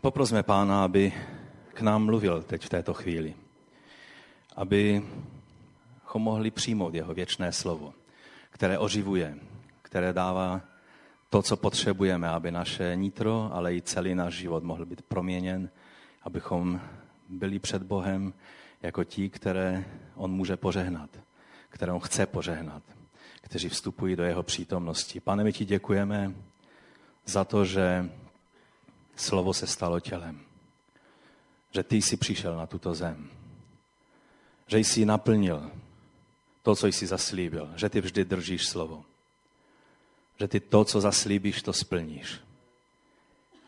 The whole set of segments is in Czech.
Poprosme Pána, aby k nám mluvil teď v této chvíli. Aby ho mohli přijmout jeho věčné slovo, které oživuje, které dává to, co potřebujeme, aby naše nitro, ale i celý náš život mohl být proměněn, abychom byli před Bohem jako ti, které on může požehnat, které on chce požehnat, kteří vstupují do jeho přítomnosti. Pane, my ti děkujeme za to, že slovo se stalo tělem. Že ty jsi přišel na tuto zem. Že jsi naplnil to, co jsi zaslíbil. Že ty vždy držíš slovo. Že ty to, co zaslíbíš, to splníš.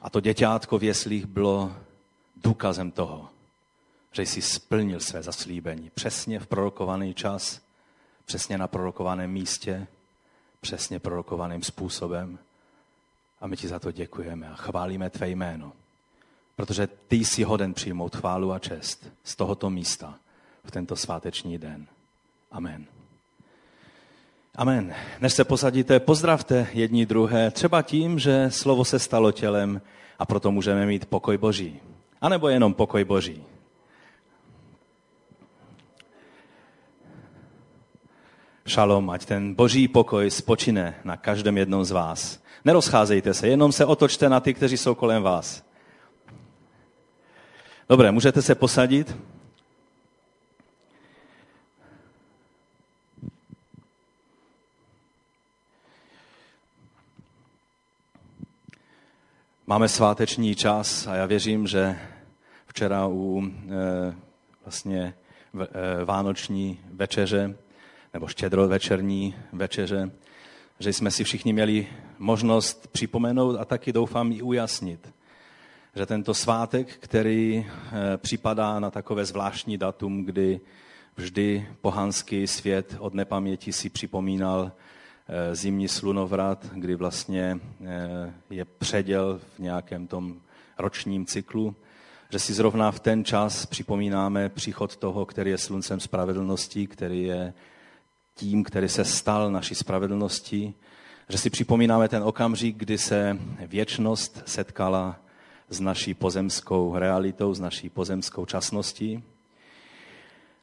A to děťátko v jeslích bylo důkazem toho, že jsi splnil své zaslíbení. Přesně v prorokovaný čas, přesně na prorokovaném místě, přesně prorokovaným způsobem. A my ti za to děkujeme a chválíme tvé jméno. Protože ty jsi hoden přijmout chválu a čest z tohoto místa v tento sváteční den. Amen. Amen. Než se posadíte, pozdravte jedni druhé, třeba tím, že slovo se stalo tělem a proto můžeme mít pokoj Boží. A nebo jenom pokoj Boží. Šalom, ať ten boží pokoj spočine na každém jednom z vás. Nerozcházejte se, jenom se otočte na ty, kteří jsou kolem vás. Dobré, můžete se posadit? Máme sváteční čas a já věřím, že včera u e, vlastně v, e, vánoční večeře nebo štědrovečerní večeře, že jsme si všichni měli možnost připomenout a taky doufám i ujasnit, že tento svátek, který eh, připadá na takové zvláštní datum, kdy vždy pohanský svět od nepaměti si připomínal eh, zimní slunovrat, kdy vlastně eh, je předěl v nějakém tom ročním cyklu, že si zrovna v ten čas připomínáme příchod toho, který je sluncem spravedlnosti, který je tím, který se stal naší spravedlností, že si připomínáme ten okamžik, kdy se věčnost setkala s naší pozemskou realitou, s naší pozemskou časností.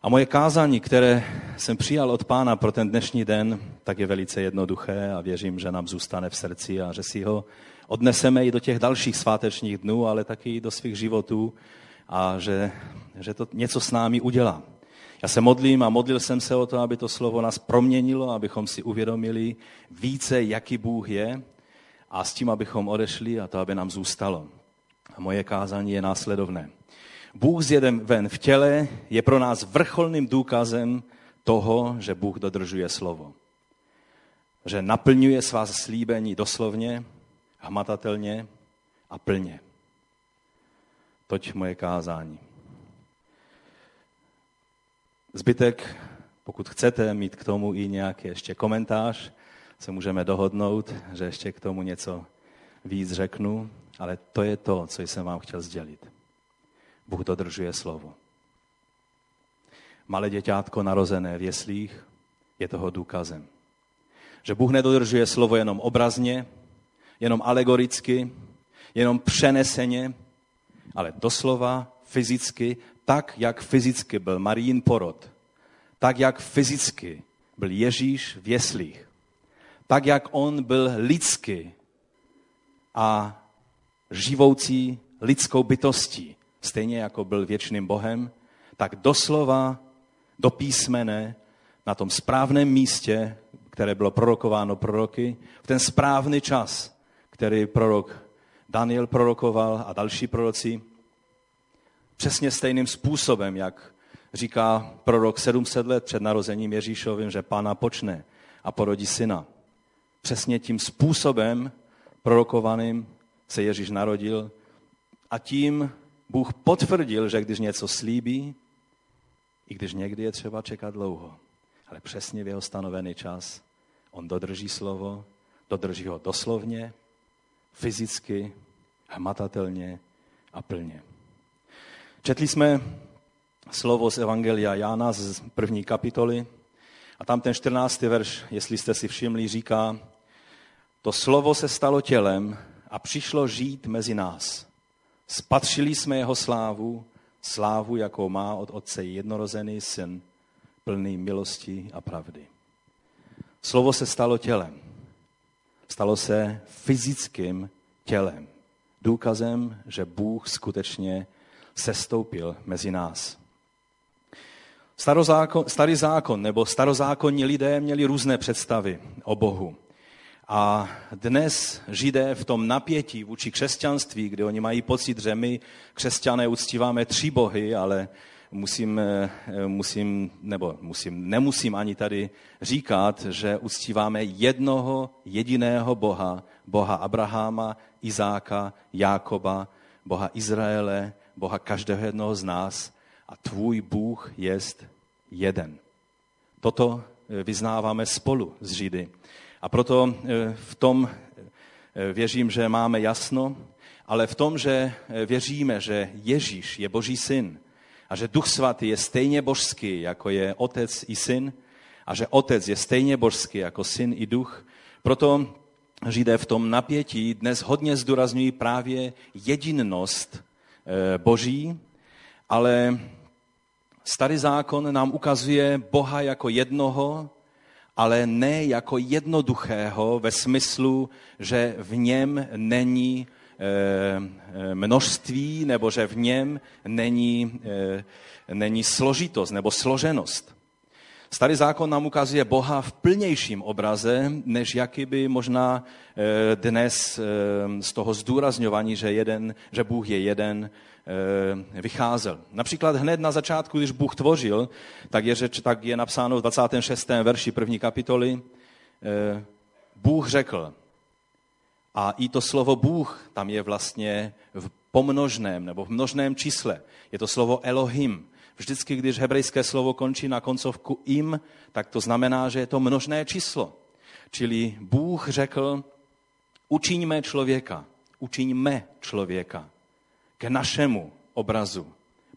A moje kázání, které jsem přijal od pána pro ten dnešní den, tak je velice jednoduché a věřím, že nám zůstane v srdci a že si ho odneseme i do těch dalších svátečních dnů, ale taky i do svých životů a že, že to něco s námi udělá. Já se modlím a modlil jsem se o to, aby to slovo nás proměnilo, abychom si uvědomili více, jaký Bůh je a s tím, abychom odešli a to, aby nám zůstalo. A moje kázání je následovné. Bůh zjedem ven v těle je pro nás vrcholným důkazem toho, že Bůh dodržuje slovo. Že naplňuje svá slíbení doslovně, hmatatelně a plně. Toť moje kázání. Zbytek, pokud chcete mít k tomu i nějaký ještě komentář, se můžeme dohodnout, že ještě k tomu něco víc řeknu, ale to je to, co jsem vám chtěl sdělit. Bůh dodržuje slovo. Malé děťátko narozené v jeslích je toho důkazem. Že Bůh nedodržuje slovo jenom obrazně, jenom alegoricky, jenom přeneseně, ale doslova, fyzicky, tak, jak fyzicky byl Marín porod, tak, jak fyzicky byl Ježíš v jeslích, tak, jak on byl lidský a živoucí lidskou bytostí, stejně jako byl věčným Bohem, tak doslova do písmene na tom správném místě, které bylo prorokováno proroky, v ten správný čas, který prorok Daniel prorokoval a další proroci, přesně stejným způsobem, jak říká prorok 700 let před narozením Ježíšovým, že pána počne a porodí syna. Přesně tím způsobem prorokovaným se Ježíš narodil a tím Bůh potvrdil, že když něco slíbí, i když někdy je třeba čekat dlouho, ale přesně v jeho stanovený čas, on dodrží slovo, dodrží ho doslovně, fyzicky, hmatatelně a plně. Četli jsme slovo z Evangelia Jána z první kapitoly a tam ten 14. verš, jestli jste si všimli, říká, to slovo se stalo tělem a přišlo žít mezi nás. Spatřili jsme jeho slávu, slávu, jakou má od Otce jednorozený syn, plný milosti a pravdy. Slovo se stalo tělem. Stalo se fyzickým tělem. Důkazem, že Bůh skutečně sestoupil mezi nás. Starozákon, starý zákon nebo starozákonní lidé měli různé představy o Bohu. A dnes židé v tom napětí vůči křesťanství, kde oni mají pocit, že my křesťané uctíváme tři bohy, ale musím, eh, musím, nebo musím, nemusím ani tady říkat, že uctíváme jednoho jediného Boha, Boha Abraháma, Izáka, Jákoba, Boha Izraele, Boha každého jednoho z nás a tvůj Bůh jest jeden. Toto eh, vyznáváme spolu s Židy. A proto eh, v tom věřím, že máme jasno, ale v tom, že věříme, že Ježíš je Boží syn, a že Duch Svatý je stejně božský, jako je Otec i Syn, a že Otec je stejně božský jako Syn i Duch. Proto Židé v tom napětí dnes hodně zdůrazňují právě jedinnost eh, Boží, ale starý zákon nám ukazuje Boha jako jednoho, ale ne jako jednoduchého ve smyslu, že v něm není Eh, množství nebo že v něm není, eh, není složitost nebo složenost. Starý zákon nám ukazuje Boha v plnějším obraze, než jaký by možná eh, dnes z toho zdůrazňování, že, jeden, že Bůh je jeden, vycházel. Například hned na začátku, když Bůh tvořil, tak je, řeč, tak je napsáno v 26. verši první kapitoly, Bůh řekl, a i to slovo Bůh tam je vlastně v pomnožném nebo v množném čísle. Je to slovo Elohim. Vždycky, když hebrejské slovo končí na koncovku im, tak to znamená, že je to množné číslo. Čili Bůh řekl, učiňme člověka, učiňme člověka k našemu obrazu,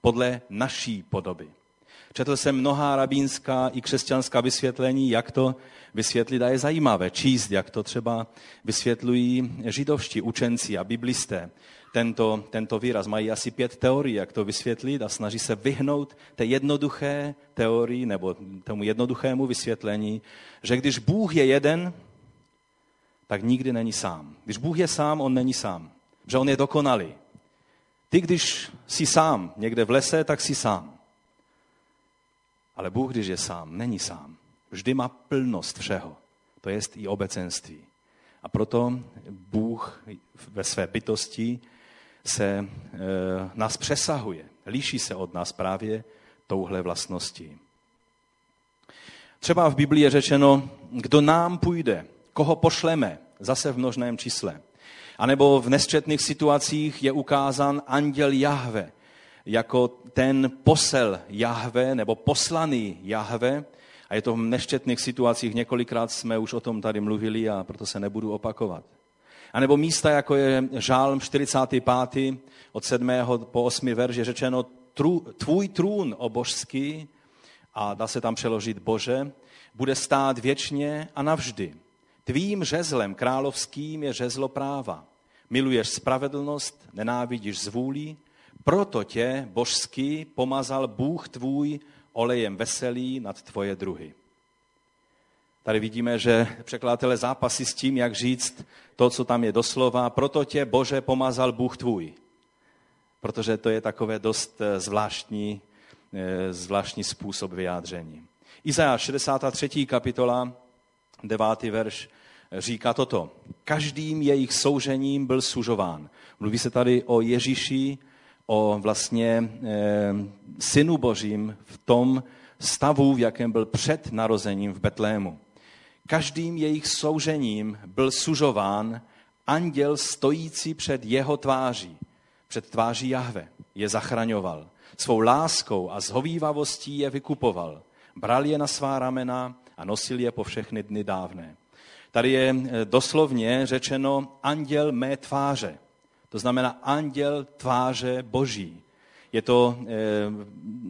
podle naší podoby. Četl jsem mnohá rabínská i křesťanská vysvětlení, jak to vysvětlit a je zajímavé číst, jak to třeba vysvětlují židovští učenci a biblisté. Tento, tento výraz mají asi pět teorií, jak to vysvětlit a snaží se vyhnout té jednoduché teorii nebo tomu jednoduchému vysvětlení, že když Bůh je jeden, tak nikdy není sám. Když Bůh je sám, on není sám. Že on je dokonalý. Ty, když jsi sám někde v lese, tak jsi sám. Ale Bůh, když je sám, není sám. Vždy má plnost všeho. To je i obecenství. A proto Bůh ve své bytosti se e, nás přesahuje. Líší se od nás právě touhle vlastností. Třeba v Biblii je řečeno, kdo nám půjde, koho pošleme, zase v množném čísle. A nebo v nesčetných situacích je ukázán anděl Jahve, jako ten posel Jahve nebo poslaný Jahve. A je to v neštětných situacích, několikrát jsme už o tom tady mluvili a proto se nebudu opakovat. A nebo místa, jako je Žálm 45. od 7. po 8. verš je řečeno tvůj trůn, o božský, a dá se tam přeložit Bože, bude stát věčně a navždy. Tvým řezlem královským je řezlo práva. Miluješ spravedlnost, nenávidíš zvůli, proto tě božský pomazal Bůh tvůj olejem veselý nad tvoje druhy. Tady vidíme, že překladatelé zápasí s tím, jak říct to, co tam je doslova. Proto tě, Bože, pomazal Bůh tvůj. Protože to je takové dost eh, zvláštní, eh, zvláštní způsob vyjádření. Izajáš 63. kapitola, 9. verš, říká toto. Každým jejich soužením byl sužován. Mluví se tady o Ježíši, o vlastně e, synu božím v tom stavu, v jakém byl před narozením v Betlému. Každým jejich soužením byl sužován anděl stojící před jeho tváří, před tváří Jahve, je zachraňoval. Svou láskou a zhovývavostí je vykupoval. Bral je na svá ramena a nosil je po všechny dny dávné. Tady je eh, doslovně řečeno anděl mé tváře. To znamená anděl tváře boží. Je to eh,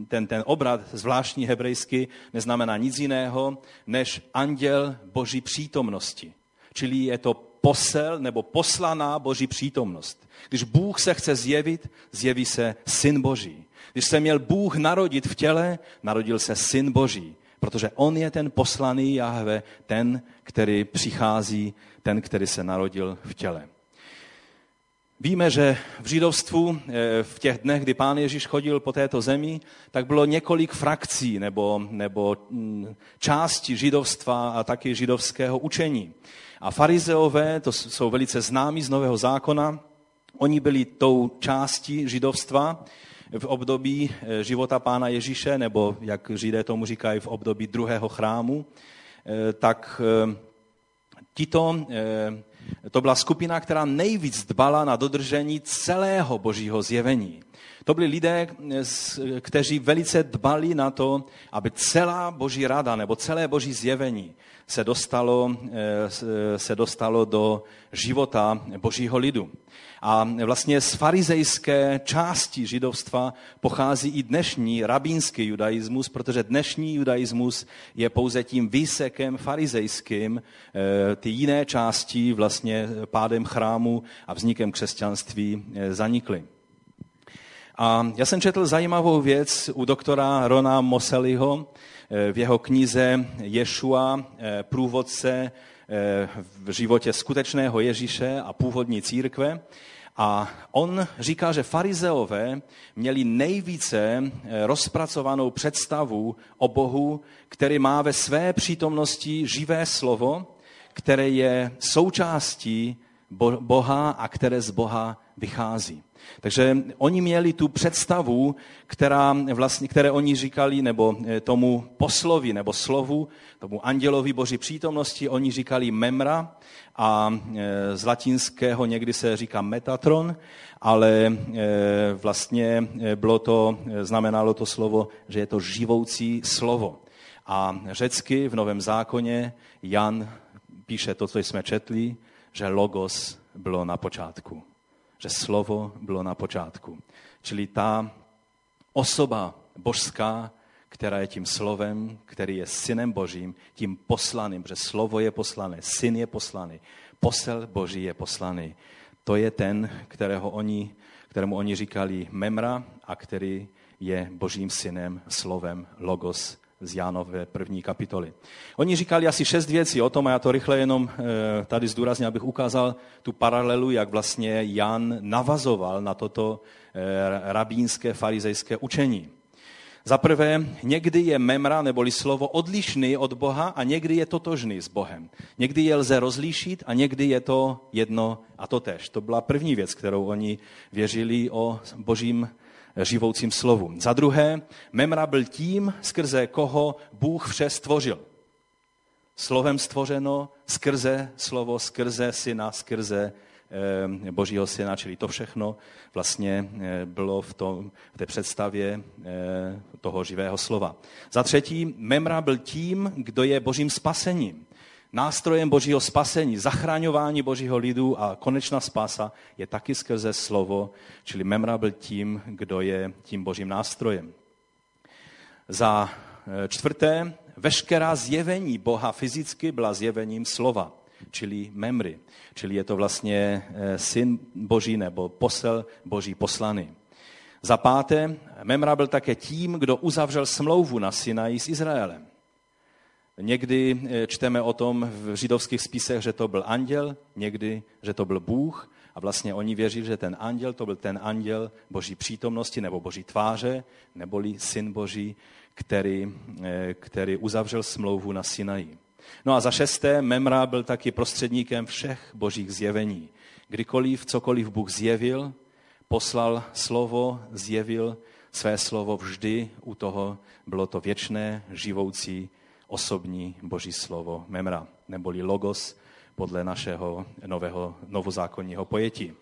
ten, ten obrat zvláštní hebrejsky, neznamená nic jiného, než anděl boží přítomnosti. Čili je to posel nebo poslaná Boží přítomnost. Když Bůh se chce zjevit, zjeví se Syn Boží. Když se měl Bůh narodit v těle, narodil se Syn Boží, protože On je ten poslaný Jahve, ten, který přichází, ten, který se narodil v těle. Víme, že v židovstvu eh, v těch dnech, kdy pán Ježíš chodil po této zemi, tak bylo několik frakcí nebo, nebo mm, části židovstva a taky židovského učení. A farizeové, to jsou velice známí z Nového zákona, oni byli tou částí židovstva v období eh, života pána Ježíše, nebo jak židé tomu říkají, v období druhého chrámu, eh, tak tito to byla skupina, která nejvíc dbala na dodržení celého božího zjevení. To byli lidé, kteří velice dbali na to, aby celá boží rada nebo celé boží zjevení se dostalo, eh, se dostalo do života božího lidu. A vlastně z farizejské části židovstva pochází i dnešní rabínský judaismus, protože dnešní judaismus je pouze tím výsekem farizejským. Eh, ty jiné části vlastně pádem chrámu a vznikem křesťanství eh, zanikly. A já jsem četl zajímavou věc u doktora Rona Moseliho eh, v jeho knize Ješua, průvodce v životě skutečného Ježíše a původní církve. A on říká, že farizeové měli nejvíce eh, rozpracovanou představu o Bohu, který má ve své přítomnosti živé slovo, které je součástí Boha a které z Boha vychází. Takže oni měli tu představu, která vlastně, které oni říkali, nebo eh, tomu poslovi, nebo slovu, tomu andělovi boží přítomnosti, oni říkali memra a eh, z latinského někdy se říká metatron, ale eh, vlastně bylo to, znamenalo to slovo, že je to živoucí slovo. A řecky v Novém zákoně Jan píše to, co jsme četli, že logos bylo na počátku že slovo bylo na počátku. Čili ta osoba božská, která je tím slovem, který je synem božím, tím poslaným, že slovo je poslané, syn je poslaný, posel boží je poslaný. To je ten, kterého oni, kterému oni říkali Memra a který je božím synem, slovem, logos, z Jánové první kapitoly. Oni říkali asi šest věcí o tom a já to rychle jenom eh, tady zdůrazně, abych ukázal tu paralelu, jak vlastně Jan navazoval na toto eh, rabínské farizejské učení. Za prvé, někdy je memra neboli slovo odlišný od Boha a někdy je totožný s Bohem. Někdy je lze rozlíšit a někdy je to jedno a to tež. To byla první věc, kterou oni věřili o božím živoucím slovu. Za druhé, Memra byl tím, skrze koho Bůh vše stvořil. Slovem stvořeno, skrze slovo, skrze syna, skrze eh, božího syna, čili to všechno vlastně eh, bylo v, tom, v té představě eh, toho živého slova. Za třetí, Memra byl tím, kdo je božím spasením. Nástrojem božího spasení, zachraňování božího lidu a konečná spása je taky skrze slovo, čili Memra byl tím, kdo je tím božím nástrojem. Za e, čtvrté, veškerá zjevení Boha fyzicky byla zjevením slova, čili memry. Čili je to vlastně e, syn boží nebo posel boží poslaný. Za páté, Memra byl také tím, kdo uzavřel smlouvu na Sinaji s Izraelem. Někdy eh, čteme o tom v židovských spisech, že to byl anděl, někdy, že to byl Bůh. A vlastně oni věřili, že ten anděl to byl ten anděl boží přítomnosti nebo boží tváře, neboli syn boží, který, eh, který uzavřel smlouvu na Sinaji. No a za šesté, Memra byl taky prostředníkem všech božích zjevení. Kdykoliv, cokoliv Bůh zjevil, poslal slovo, zjevil své slovo vždy, u toho bylo to věčné, živoucí, osobní boží slovo memra, neboli logos podle našeho nového novozákonního pojetí.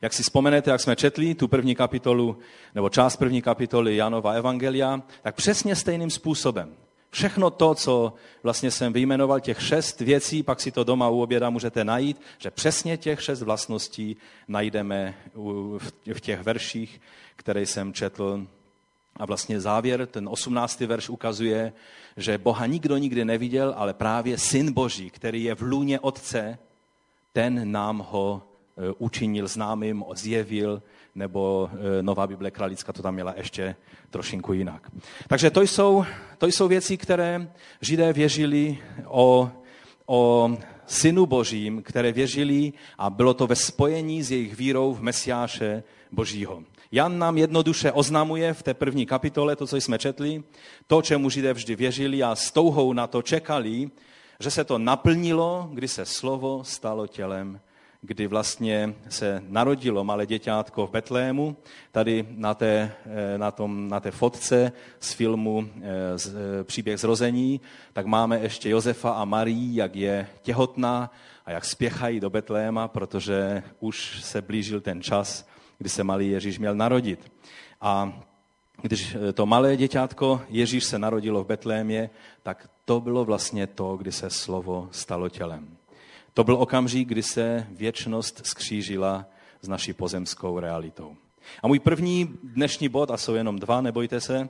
Jak si vzpomenete, jak jsme četli tu první kapitolu, nebo část první kapitoly Janova Evangelia, tak přesně stejným způsobem. Všechno to, co vlastně jsem vyjmenoval, těch šest věcí, pak si to doma u oběda můžete najít, že přesně těch šest vlastností najdeme v těch verších, které jsem četl a vlastně závěr, ten osmnáctý verš ukazuje, že Boha nikdo nikdy neviděl, ale právě Syn Boží, který je v lůně Otce, ten nám ho e, učinil známým, zjevil, nebo e, Nová Bible Kralická to tam měla ještě trošinku jinak. Takže to jsou, to jsou věci, které Židé věřili o, o Synu Božím, které věřili a bylo to ve spojení s jejich vírou v Mesiáše Božího. Jan nám jednoduše oznamuje v té první kapitole, to, co jsme četli, to, čemu Židé vždy věřili a s touhou na to čekali, že se to naplnilo, kdy se slovo stalo tělem, kdy vlastně se narodilo malé děťátko v Betlému. Tady na té, eh, na, tom, na té fotce z filmu eh, z, eh, Příběh zrození, tak máme ještě Josefa a Marii, jak je těhotná a jak spěchají do Betléma, protože už se blížil ten čas, kdy se malý Ježíš měl narodit. A když to malé děťátko Ježíš se narodilo v Betlémě, tak to bylo vlastně to, kdy se slovo stalo tělem. To byl okamžik, kdy se věčnost skřížila s naší pozemskou realitou. A můj první dnešní bod, a jsou jenom dva, nebojte se,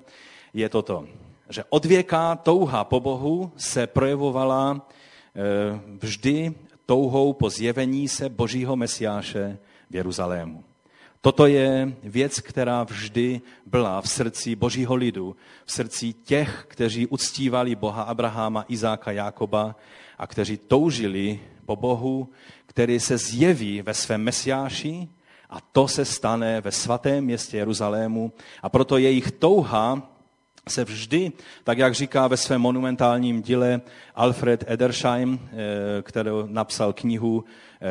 je toto, že od věka touha po Bohu se projevovala eh, vždy touhou po zjevení se Božího Mesiáše v Jeruzalému. Toto je věc, která vždy byla v srdci božího lidu, v srdci těch, kteří uctívali Boha Abraháma, Izáka, Jákoba a kteří toužili po Bohu, který se zjeví ve svém mesiáši a to se stane ve svatém městě Jeruzalému. A proto jejich touha se vždy, tak jak říká ve svém monumentálním díle Alfred Edersheim, eh, který napsal knihu eh,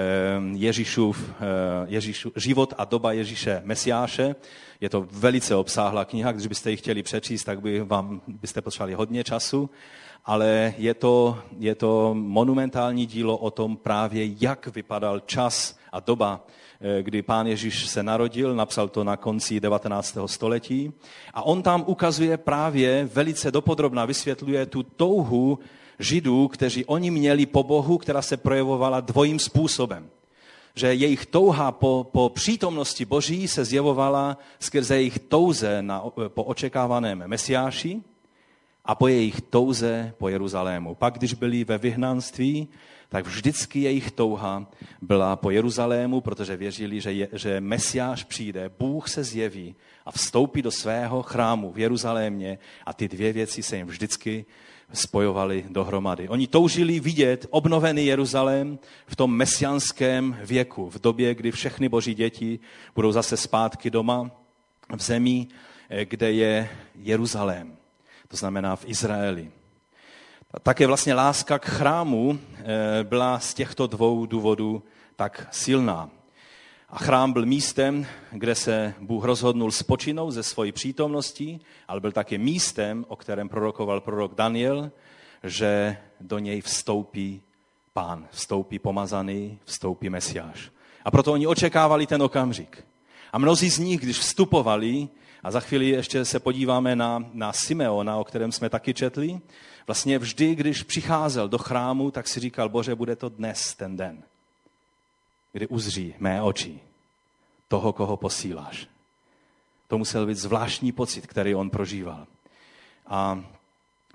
Ježíšův, eh, Ježíšův, Život a doba Ježíše Mesiáše. Je to velice obsáhlá kniha, když byste ji chtěli přečíst, tak by vám, byste potřebovali hodně času ale je to, je to monumentální dílo o tom právě, jak vypadal čas a doba, kdy pán Ježíš se narodil, napsal to na konci 19. století. A on tam ukazuje právě velice dopodrobna, vysvětluje tu touhu židů, kteří oni měli po Bohu, která se projevovala dvojím způsobem. Že jejich touha po, po přítomnosti Boží se zjevovala skrze jejich touze na, po očekávaném mesiáši, a po jejich touze po Jeruzalému. Pak, když byli ve vyhnanství, tak vždycky jejich touha byla po Jeruzalému, protože věřili, že, je, že Mesiáš přijde, Bůh se zjeví a vstoupí do svého chrámu v Jeruzalémě a ty dvě věci se jim vždycky spojovali dohromady. Oni toužili vidět obnovený Jeruzalém v tom mesianském věku, v době, kdy všechny boží děti budou zase zpátky doma v zemi, eh, kde je Jeruzalém to znamená v Izraeli. Také vlastně láska k chrámu byla z těchto dvou důvodů tak silná. A chrám byl místem, kde se Bůh rozhodnul spočinout ze svojí přítomností, ale byl také místem, o kterém prorokoval prorok Daniel, že do něj vstoupí pán, vstoupí pomazaný, vstoupí mesiáš. A proto oni očekávali ten okamžik. A mnozí z nich, když vstupovali, a za chvíli ještě se podíváme na, na Simeona, o kterém jsme taky četli. Vlastně vždy, když přicházel do chrámu, tak si říkal, bože, bude to dnes ten den, kdy uzří mé oči toho, koho posíláš. To musel být zvláštní pocit, který on prožíval. A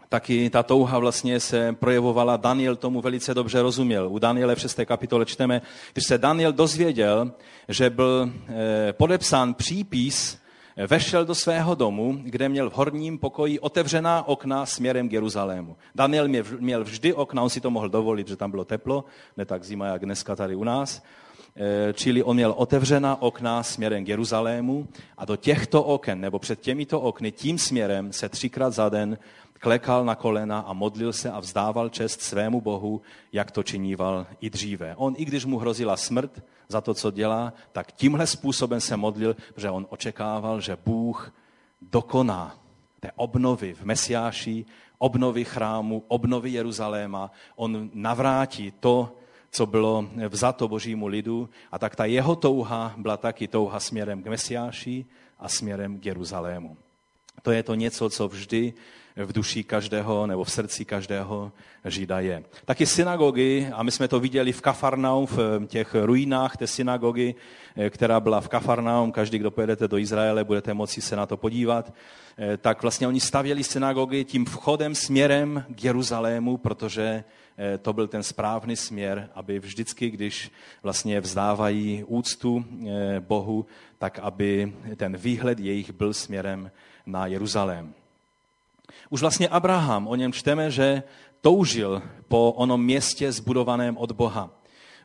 taky ta touha vlastně se projevovala, Daniel tomu velice dobře rozuměl. U Daniele v 6. kapitole čteme, když se Daniel dozvěděl, že byl eh, podepsán přípis vešel do svého domu, kde měl v horním pokoji otevřená okna směrem k Jeruzalému. Daniel měl vždy okna, on si to mohl dovolit, že tam bylo teplo, ne tak zima, jak dneska tady u nás. E, čili on měl otevřená okna směrem k Jeruzalému a do těchto oken, nebo před těmito okny, tím směrem se třikrát za den klekal na kolena a modlil se a vzdával čest svému Bohu, jak to činíval i dříve. On, i když mu hrozila smrt, za to, co dělá, tak tímhle způsobem se modlil, že on očekával, že Bůh dokoná té obnovy v Mesiáši, obnovy chrámu, obnovy Jeruzaléma. On navrátí to, co bylo vzato božímu lidu a tak ta jeho touha byla taky touha směrem k Mesiáši a směrem k Jeruzalému. To je to něco, co vždy v duši každého nebo v srdci každého Žida je. Taky synagogy, a my jsme to viděli v Kafarnaum, v těch ruinách té synagogy, která byla v Kafarnaum, každý, kdo pojedete do Izraele, budete moci se na to podívat, tak vlastně oni stavěli synagogy tím vchodem směrem k Jeruzalému, protože Eh, to byl ten správný směr, aby vždycky, když vlastně vzdávají úctu eh, Bohu, tak aby ten výhled jejich byl směrem na Jeruzalém. Už vlastně Abraham, o něm čteme, že toužil po onom městě zbudovaném od Boha.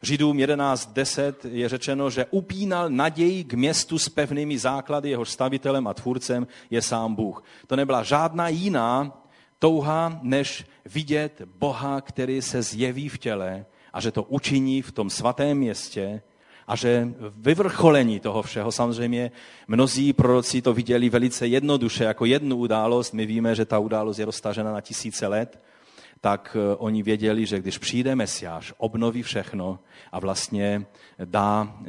Židům 11.10 je řečeno, že upínal naději k městu s pevnými základy, jehož stavitelem a tvůrcem je sám Bůh. To nebyla žádná jiná touha, než vidět Boha, který se zjeví v těle a že to učiní v tom svatém městě a že vyvrcholení toho všeho, samozřejmě mnozí proroci to viděli velice jednoduše, jako jednu událost. My víme, že ta událost je roztažena na tisíce let, tak eh, oni věděli, že když přijde Mesiáš, obnoví všechno a vlastně dá eh,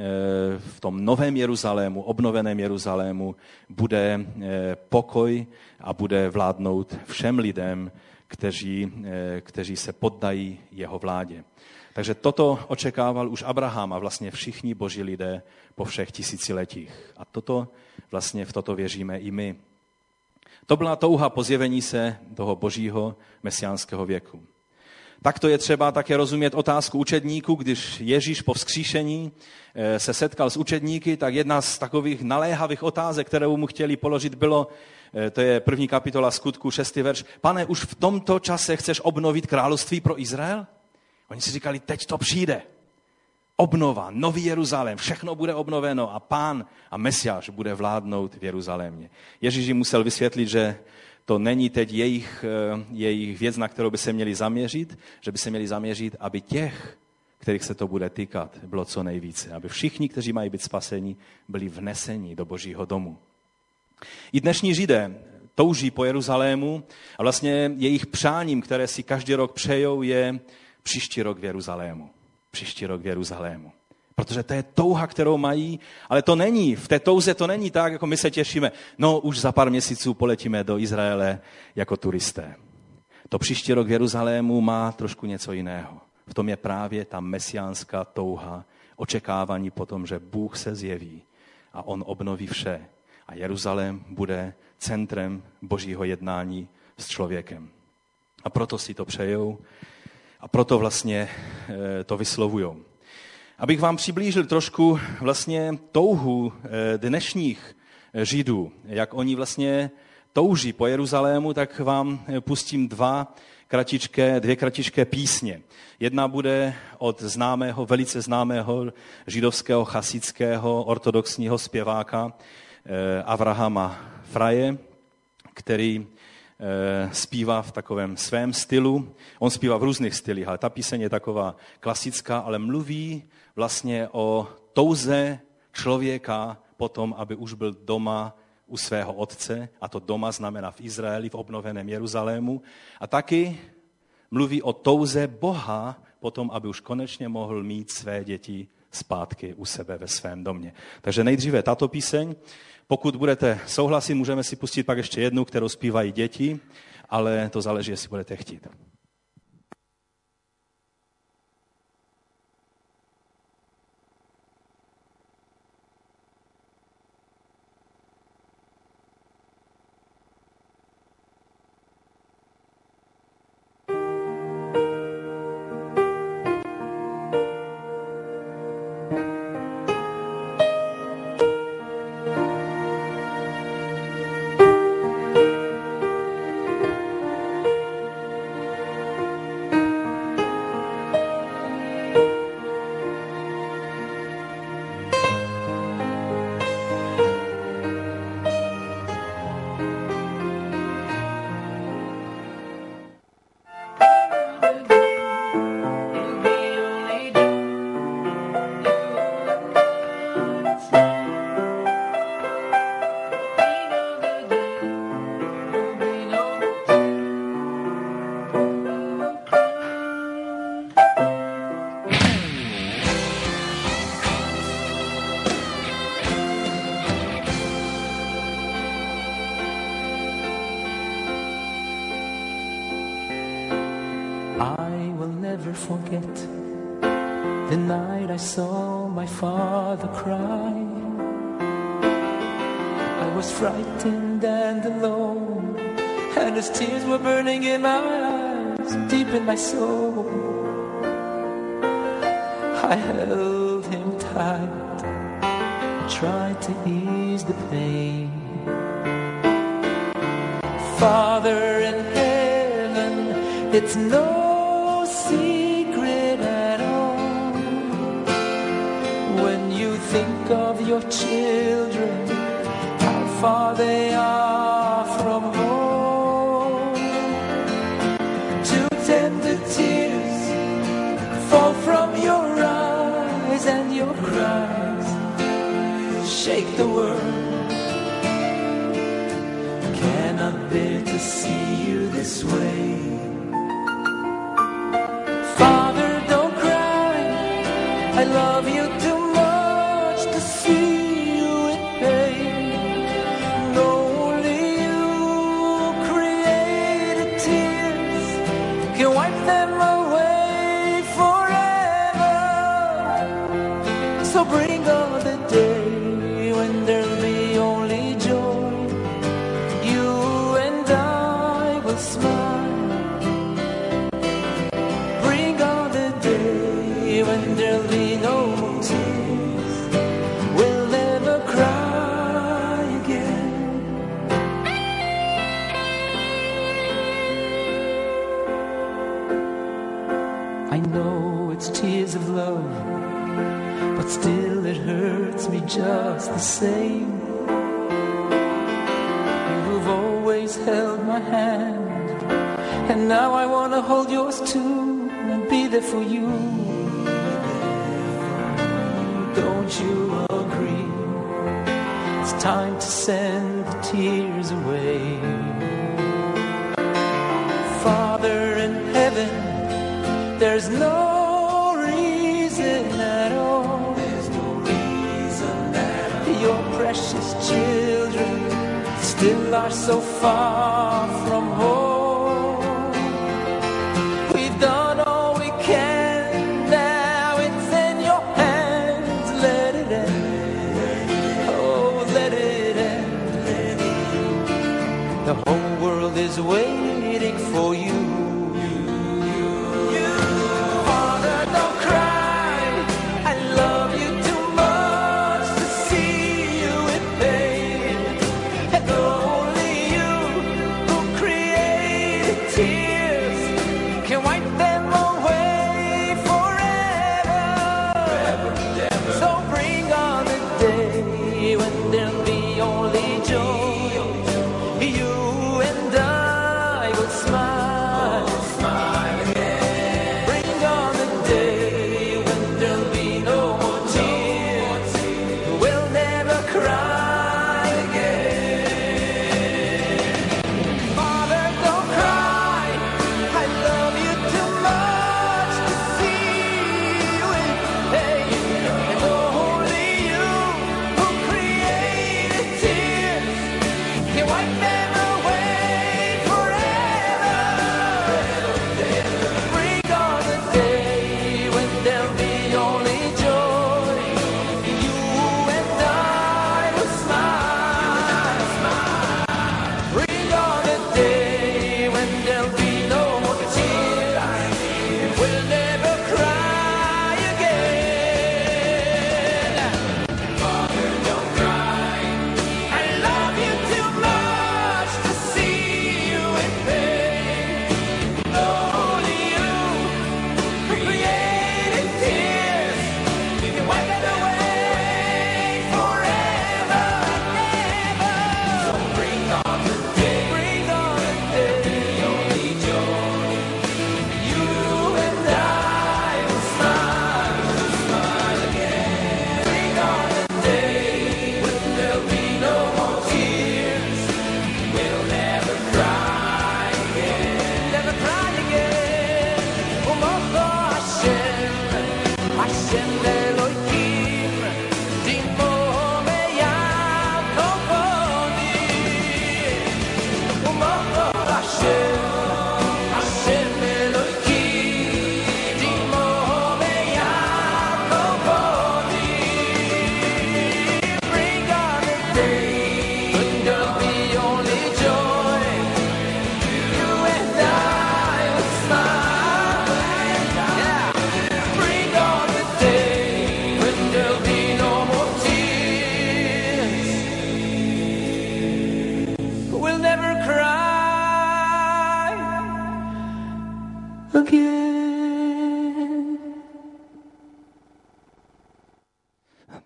v tom novém Jeruzalému, obnoveném Jeruzalému, bude eh, pokoj a bude vládnout všem lidem, kteří, kteří se poddají jeho vládě. Takže toto očekával už Abraham a vlastně všichni boží lidé po všech tisíciletích. A toto vlastně v toto věříme i my. To byla touha po zjevení se toho božího mesiánského věku. Takto je třeba také rozumět otázku učedníků, když Ježíš po vzkříšení eh, se setkal s učedníky, tak jedna z takových naléhavých otázek, kterou mu chtěli položit, bylo, eh, to je první kapitola skutku, šestý verš, pane, už v tomto čase chceš obnovit království pro Izrael? Oni si říkali, teď to přijde obnova, nový Jeruzalém, všechno bude obnoveno a pán a Mesiáš bude vládnout v Jeruzalémě. Ježíš jim musel vysvětlit, že to není teď jejich, eh, jejich věc, na kterou by se měli zaměřit, že by se měli zaměřit, aby těch, kterých se to bude týkat, bylo co nejvíce. Aby všichni, kteří mají být spaseni, byli vneseni do božího domu. I dnešní Židé touží po Jeruzalému a vlastně jejich přáním, které si každý rok přejou, je příští rok v Jeruzalému příští rok v Jeruzalému. Protože to je touha, kterou mají, ale to není, v té touze to není tak, jako my se těšíme, no už za pár měsíců poletíme do Izraele jako turisté. To příští rok v Jeruzalému má trošku něco jiného. V tom je právě ta mesiánská touha, očekávání potom, že Bůh se zjeví a on obnoví vše. A Jeruzalém bude centrem božího jednání s člověkem. A proto si to přejou a proto vlastně eh, to vyslovují. Abych vám přiblížil trošku vlastně touhu eh, dnešních eh, Židů, jak oni vlastně touží po Jeruzalému, tak vám pustím dva kratičké, dvě kratičké písně. Jedna bude od známého, velice známého židovského chasického ortodoxního zpěváka Avrahama Fraje, který zpívá v takovém svém stylu. On zpívá v různých stylích, ale ta píseň je taková klasická, ale mluví vlastně o touze člověka potom, aby už byl doma u svého otce, a to doma znamená v Izraeli, v obnoveném Jeruzalému. A taky mluví o touze Boha potom, aby už konečně mohl mít své děti zpátky u sebe ve svém domě. Takže nejdříve tato píseň, pokud budete souhlasit, můžeme si pustit pak ještě jednu, kterou zpívají děti, ale to záleží, jestli budete chtít. my soul. I held him tight, tried to ease the pain. Father in heaven, it's no are so far from home. We've done all we can, now it's in your hands. Let it end, oh, let it end. The whole world is waiting for you.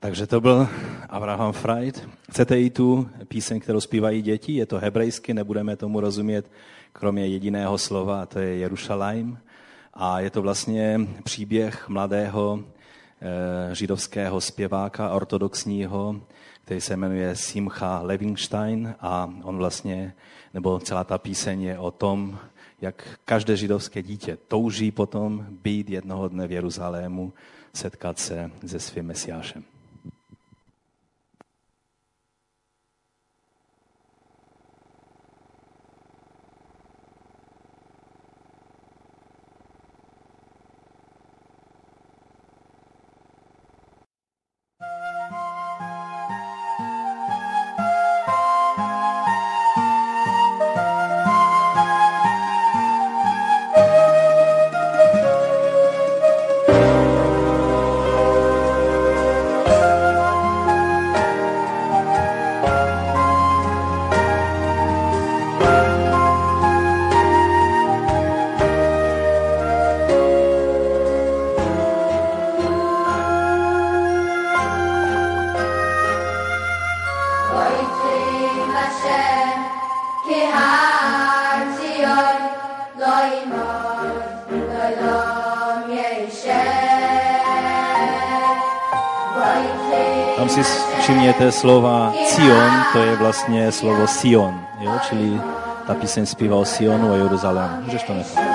Takže to byl Abraham Freud. Chcete i tu píseň, kterou zpívají děti? Je to hebrejsky, nebudeme tomu rozumět, kromě jediného slova, a to je Jerušalajm. A je to vlastně příběh mladého eh, židovského zpěváka ortodoxního, který se jmenuje Simcha Levinstein a on vlastně, nebo celá ta píseň je o tom, jak každé židovské dítě touží potom být jednoho dne v Jeruzalému, setkat se se svým mesiášem. Tam si všimněte slova Sion, to je vlastně slovo Sion, jo? čili ta píseň zpívá o Sionu a Jeruzalému. Můžeš to nechat.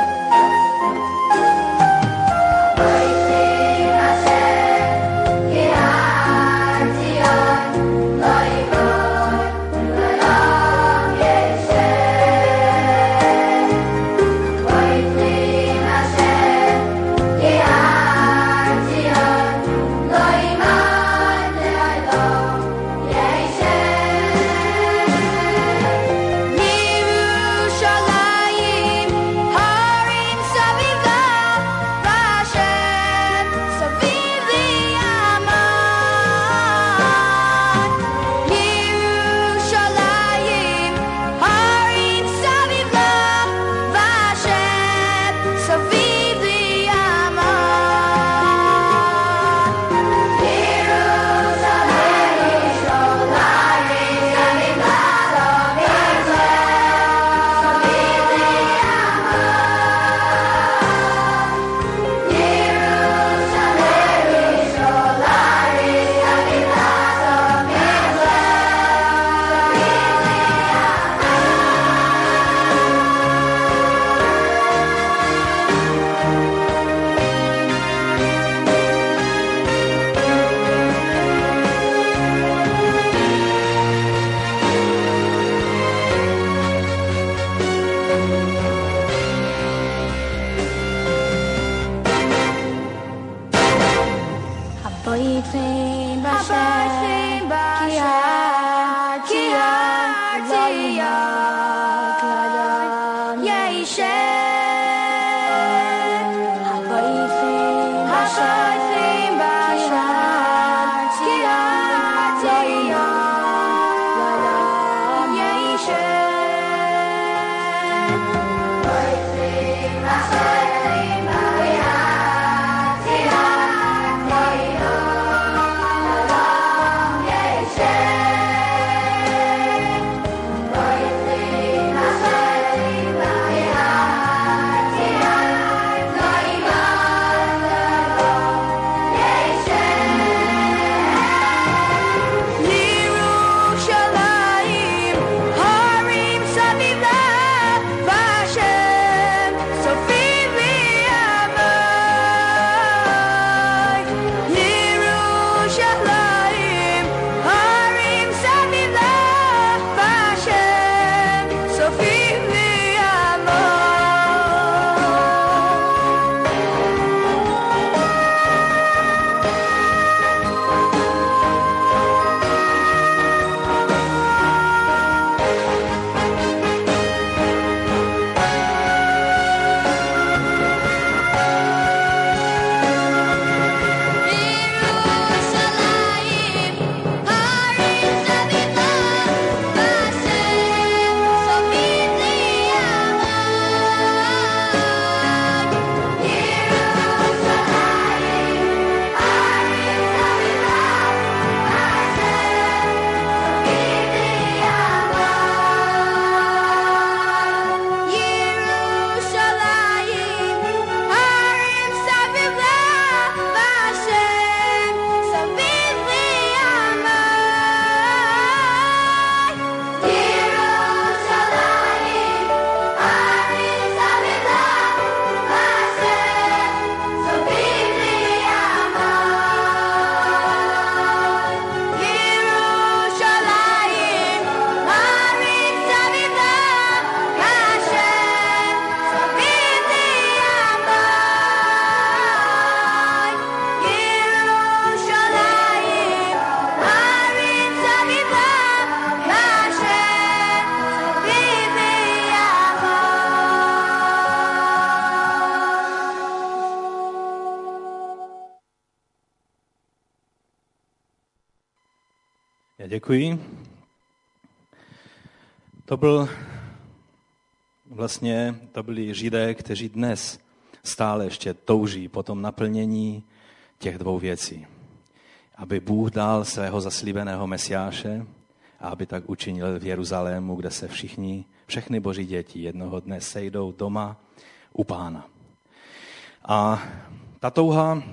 Děkuji. To byl vlastně, to byli židé, kteří dnes stále ještě touží po tom naplnění těch dvou věcí. Aby Bůh dal svého zaslíbeného mesiáše a aby tak učinil v Jeruzalému, kde se všichni, všechny boží děti jednoho dne sejdou doma u pána. A ta touha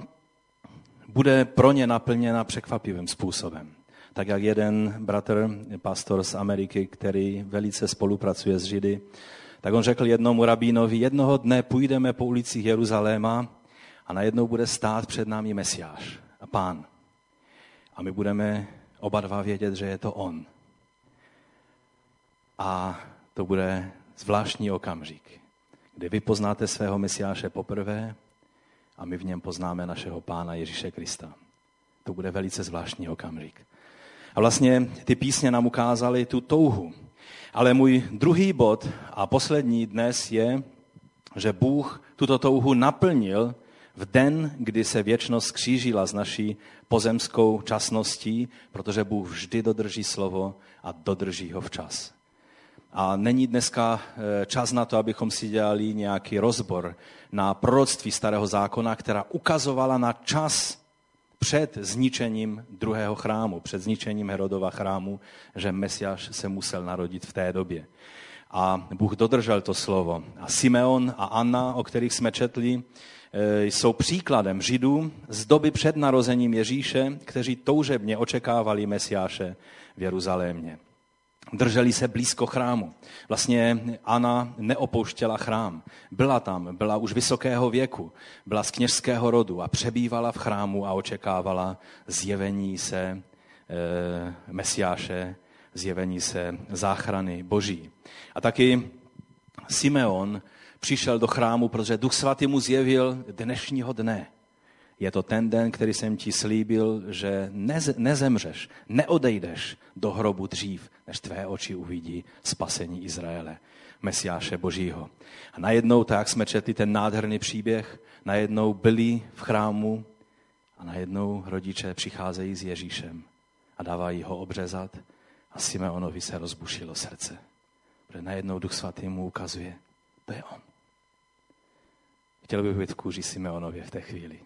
bude pro ně naplněna překvapivým způsobem. Tak jak jeden bratr, pastor z Ameriky, který velice spolupracuje s Židy, tak on řekl jednomu rabínovi, jednoho dne půjdeme po ulicích Jeruzaléma a najednou bude stát před námi Mesiáš a pán. A my budeme oba dva vědět, že je to on. A to bude zvláštní okamžik, kdy vy poznáte svého Mesiáše poprvé a my v něm poznáme našeho Pána Ježíše Krista. To bude velice zvláštní okamžik. A vlastně ty písně nám ukázaly tu touhu. Ale můj druhý bod a poslední dnes je, že Bůh tuto touhu naplnil v den, kdy se věčnost skřížila s naší pozemskou časností, protože Bůh vždy dodrží slovo a dodrží ho včas. A není dneska eh, čas na to, abychom si dělali nějaký rozbor na proroctví starého zákona, která ukazovala na čas před zničením druhého chrámu, před zničením Herodova chrámu, že Mesiáš se musel narodit v té době. A Bůh dodržel to slovo. A Simeon a Anna, o kterých jsme četli, eh, jsou příkladem Židů z doby před narozením Ježíše, kteří toužebně očekávali Mesiáše v Jeruzalémě drželi se blízko chrámu. Vlastně Anna neopouštěla chrám. Byla tam, byla už vysokého věku, byla z kněžského rodu a přebývala v chrámu a očekávala zjevení se e, Mesiáše, zjevení se záchrany Boží. A taky Simeon přišel do chrámu, protože Duch Svatý mu zjevil dnešního dne – je to ten den, který jsem ti slíbil, že nezemřeš, neodejdeš do hrobu dřív, než tvé oči uvidí spasení Izraele, Mesiáše Božího. A najednou, tak jsme četli ten nádherný příběh, najednou byli v chrámu a najednou rodiče přicházejí s Ježíšem a dávají ho obřezat a Simeonovi se rozbušilo srdce. Protože najednou Duch Svatý mu ukazuje, to je on. Chtěl bych být v kůži Simeonově v té chvíli.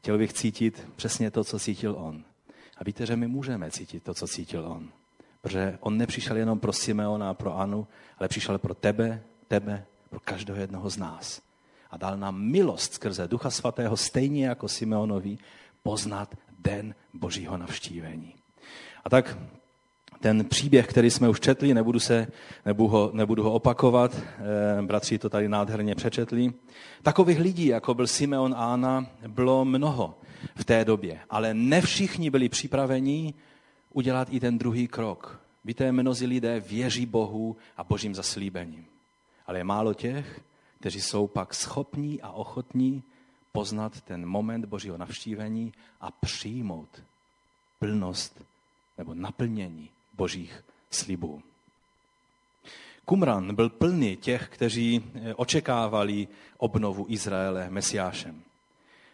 Chtěl bych cítit přesně to, co cítil on. A víte, že my můžeme cítit to, co cítil on. Protože on nepřišel jenom pro Simeona a pro Anu, ale přišel pro tebe, tebe, pro každého jednoho z nás. A dal nám milost skrze Ducha Svatého, stejně jako Simeonovi, poznat den Božího navštívení. A tak ten příběh, který jsme už četli, nebudu, se, nebudu, ho, nebudu ho opakovat, eh, bratři to tady nádherně přečetli. Takových lidí, jako byl Simeon a Anna, bylo mnoho v té době, ale ne všichni byli připraveni udělat i ten druhý krok. Víte, mnozí lidé věří Bohu a božím zaslíbením. Ale je málo těch, kteří jsou pak schopní a ochotní poznat ten moment božího navštívení a přijmout plnost nebo naplnění božích slibů. Kumran byl plný těch, kteří eh, očekávali obnovu Izraele Mesiášem.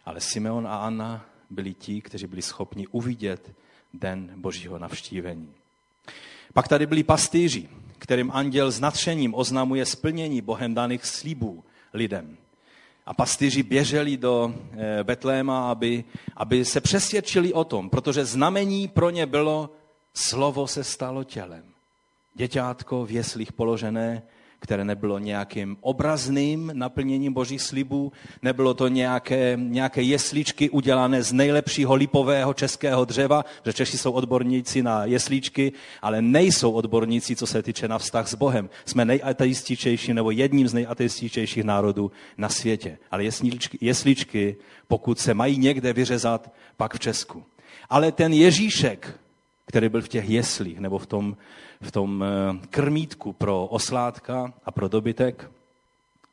Ale Simeon a Anna byli ti, kteří byli schopni uvidět den božího navštívení. Pak tady byli pastýři, kterým anděl s nadšením oznamuje splnění Bohem daných slibů lidem. A pastýři běželi do eh, Betléma, aby, aby se přesvědčili o tom, protože znamení pro ně bylo slovo se stalo tělem. Děťátko v jeslích položené, které nebylo nějakým obrazným naplněním božích slibů, nebylo to nějaké, nějaké jesličky udělané z nejlepšího lipového českého dřeva, že Češi jsou odborníci na jesličky, ale nejsou odborníci, co se týče na vztah s Bohem. Jsme nejateističejší nebo jedním z nejateističejších národů na světě. Ale jesličky, jesličky, pokud se mají někde vyřezat, pak v Česku. Ale ten Ježíšek, který byl v těch jeslích nebo v tom, v tom eh, krmítku pro osládka a pro dobytek,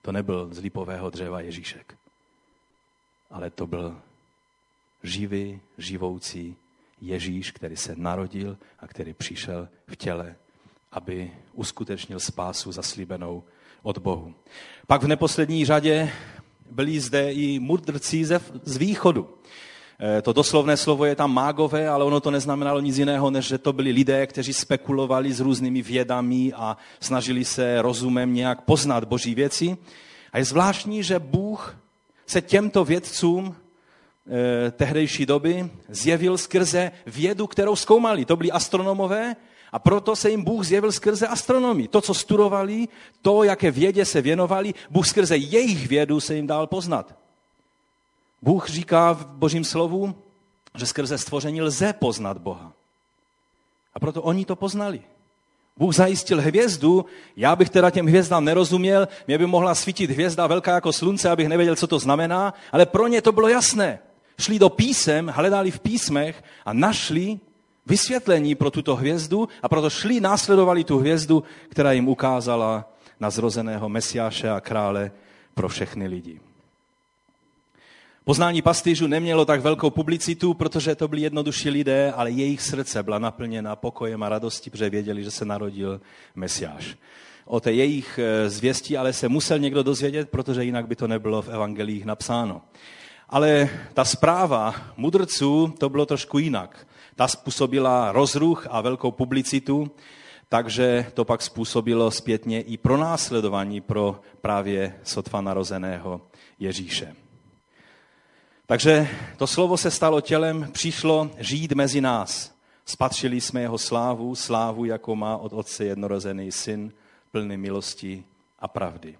to nebyl z lipového dřeva Ježíšek. Ale to byl živý, živoucí Ježíš, který se narodil a který přišel v těle, aby uskutečnil spásu zaslíbenou od Bohu. Pak v neposlední řadě byli zde i mudrci z východu. Eh, To doslovné slovo je tam mágové, ale ono to neznamenalo nic jiného, než že to byli lidé, kteří spekulovali s různými vědami a snažili se rozumem nějak poznat boží věci. A je zvláštní, že Bůh se těmto vědcům eh, tehdejší doby zjevil skrze vědu, kterou zkoumali. To byli astronomové a proto se jim Bůh zjevil skrze astronomii. To, co studovali, to, jaké vědě se věnovali, Bůh skrze jejich vědu se jim dal poznat. Bůh říká v božím slovu, že skrze stvoření lze poznat Boha. A proto oni to poznali. Bůh zajistil hvězdu, já bych teda těm hvězdám nerozuměl, mě by mohla svítit hvězda velká jako slunce, abych nevěděl, co to znamená, ale pro ně to bylo jasné. Šli do písem, hledali v písmech a našli vysvětlení pro tuto hvězdu a proto šli, následovali tu hvězdu, která jim ukázala na zrozeného mesiáše a krále pro všechny lidi. Poznání pastýřů nemělo tak velkou publicitu, protože to byli jednodušší lidé, ale jejich srdce byla naplněna pokojem a radostí, protože věděli, že se narodil Mesiáš. O té jejich eh, zvěstí ale se musel někdo dozvědět, protože jinak by to nebylo v evangelích napsáno. Ale ta zpráva mudrců, to bylo trošku jinak. Ta způsobila rozruch a velkou publicitu, takže to pak způsobilo zpětně i pronásledování pro právě sotva narozeného Ježíše. Takže to slovo se stalo tělem, přišlo žít mezi nás. Spatřili jsme jeho slávu, slávu, jako má od Otce jednorozený syn, plný milosti a pravdy.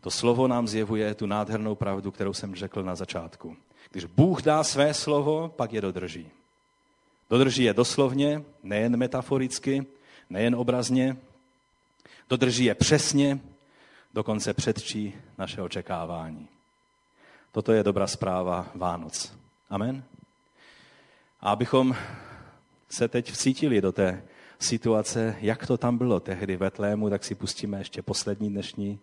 To slovo nám zjevuje tu nádhernou pravdu, kterou jsem řekl na začátku. Když Bůh dá své slovo, pak je dodrží. Dodrží je doslovně, nejen metaforicky, nejen obrazně, dodrží je přesně, dokonce předčí naše očekávání. Toto je dobrá zpráva Vánoc. Amen. A abychom se teď vcítili do té situace, jak to tam bylo tehdy v Betlému, tak si pustíme ještě poslední dnešní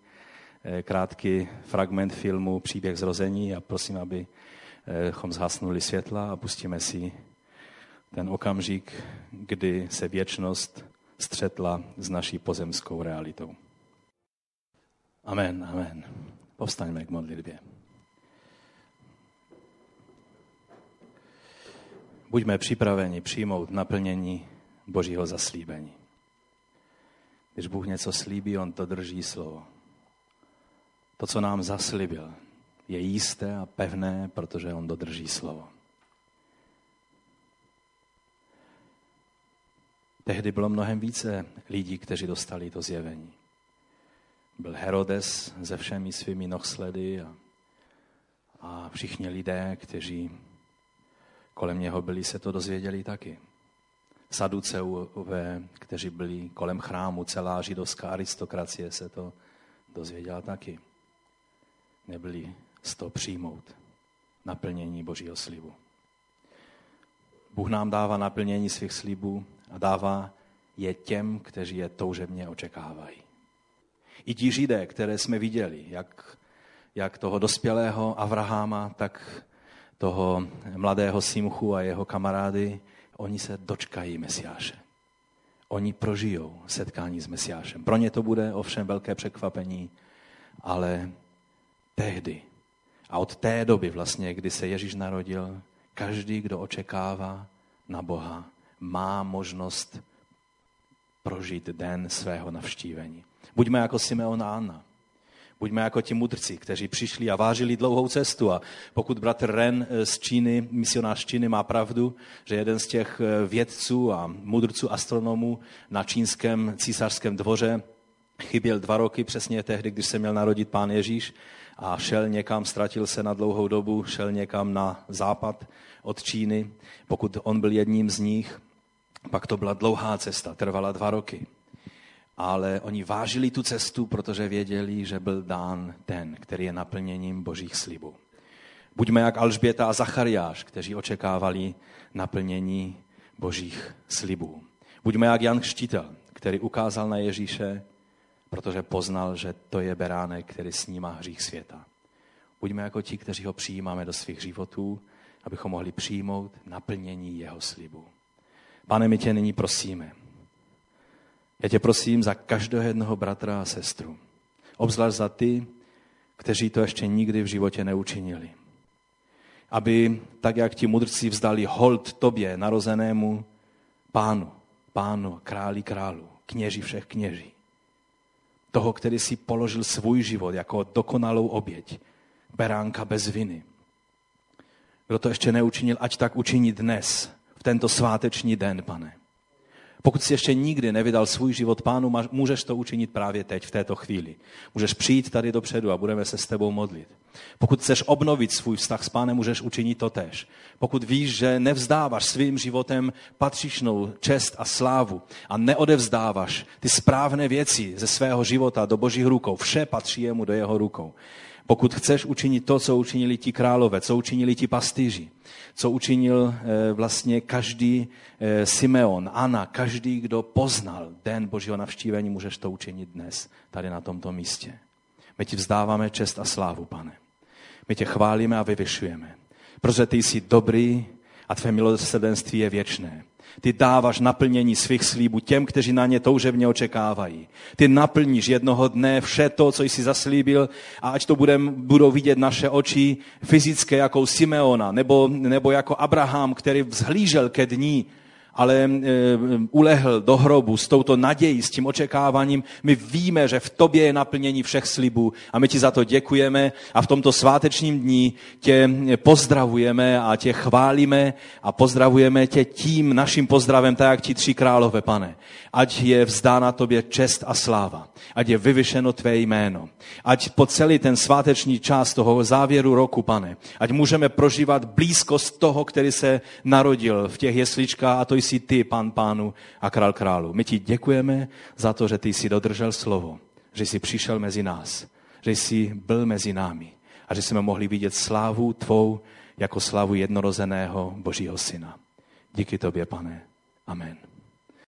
eh, krátký fragment filmu Příběh zrození a prosím, abychom zhasnuli světla a pustíme si ten okamžik, kdy se věčnost střetla s naší pozemskou realitou. Amen, amen. Povstaňme k modlitbě. Buďme připraveni přijmout naplnění Božího zaslíbení. Když Bůh něco slíbí, On to drží slovo. To, co nám zaslíbil, je jisté a pevné, protože On dodrží slovo. Tehdy bylo mnohem více lidí, kteří dostali to zjevení. Byl Herodes se všemi svými nohsledy a, a všichni lidé, kteří kolem něho byli, se to dozvěděli taky. Saduceové, kteří byli kolem chrámu, celá židovská aristokracie se to dozvěděla taky. Nebyli z toho přijmout naplnění Božího slibu. Bůh nám dává naplnění svých slibů a dává je těm, kteří je toužebně očekávají. I ti židé, které jsme viděli, jak, jak toho dospělého Avrahama, tak toho mladého Simchu a jeho kamarády, oni se dočkají Mesiáše. Oni prožijou setkání s Mesiášem. Pro ně to bude ovšem velké překvapení, ale tehdy a od té doby vlastně, kdy se Ježíš narodil, každý, kdo očekává na Boha, má možnost prožít den svého navštívení. Buďme jako Simeon a Anna. Buďme jako ti mudrci, kteří přišli a vážili dlouhou cestu. A pokud bratr Ren z Číny, misionář z Číny, má pravdu, že jeden z těch vědců a mudrců astronomů na čínském císařském dvoře chyběl dva roky, přesně tehdy, když se měl narodit pán Ježíš a šel někam, ztratil se na dlouhou dobu, šel někam na západ od Číny. Pokud on byl jedním z nich, pak to byla dlouhá cesta, trvala dva roky ale oni vážili tu cestu, protože věděli, že byl dán ten, který je naplněním božích slibů. Buďme jak Alžběta a Zachariáš, kteří očekávali naplnění božích slibů. Buďme jak Jan Křtitel, který ukázal na Ježíše, protože poznal, že to je beránek, který snímá hřích světa. Buďme jako ti, kteří ho přijímáme do svých životů, abychom mohli přijmout naplnění jeho slibu. Pane, my tě nyní prosíme, já tě prosím za každého jednoho bratra a sestru. Obzvlášť za ty, kteří to ještě nikdy v životě neučinili. aby tak, jak ti mudrci vzdali hold tobě, narozenému pánu, pánu, králi králu, kněži všech kněží. Toho, který si položil svůj život jako dokonalou oběť, beránka bez viny. Kdo to ještě neučinil, ať tak učiní dnes, v tento sváteční den, pane. Pokud jsi ještě nikdy nevydal svůj život pánu, můžeš to učinit právě teď, v této chvíli. Můžeš přijít tady dopředu a budeme se s tebou modlit. Pokud chceš obnovit svůj vztah s pánem, můžeš učinit to tež. Pokud víš, že nevzdáváš svým životem patřičnou čest a slávu a neodevzdáváš ty správné věci ze svého života do božích rukou, vše patří jemu do jeho rukou. Pokud chceš učinit to, co učinili ti králové, co učinili ti pastýři, co učinil eh, vlastně každý eh, Simeon, Anna, každý, kdo poznal den Božího navštívení, můžeš to učinit dnes, tady na tomto místě. My ti vzdáváme čest a slávu, pane. My tě chválíme a vyvyšujeme, protože ty jsi dobrý a tvé milosrdenství je věčné. Ty dáváš naplnění svých slíbů těm, kteří na ně toužebně očekávají. Ty naplníš jednoho dne vše to, co jsi zaslíbil a ať to budem, budou vidět naše oči fyzické jako Simeona nebo, nebo jako Abraham, který vzhlížel ke dní, ale e, ulehl do hrobu s touto nadějí, s tím očekáváním. My víme, že v tobě je naplnění všech slibů a my ti za to děkujeme a v tomto svátečním dní tě pozdravujeme a tě chválíme a pozdravujeme tě tím naším pozdravem, tak jak ti tři králové, pane. Ať je vzdána tobě čest a sláva. Ať je vyvyšeno tvé jméno. Ať po celý ten sváteční čas toho závěru roku, pane, ať můžeme prožívat blízkost toho, který se narodil v těch jesličkách a to jsi ty, pan pánu a král králu. My ti děkujeme za to, že ty jsi dodržel slovo, že jsi přišel mezi nás, že jsi byl mezi námi a že jsme mohli vidět slávu tvou jako slávu jednorozeného Božího syna. Díky tobě, pane. Amen.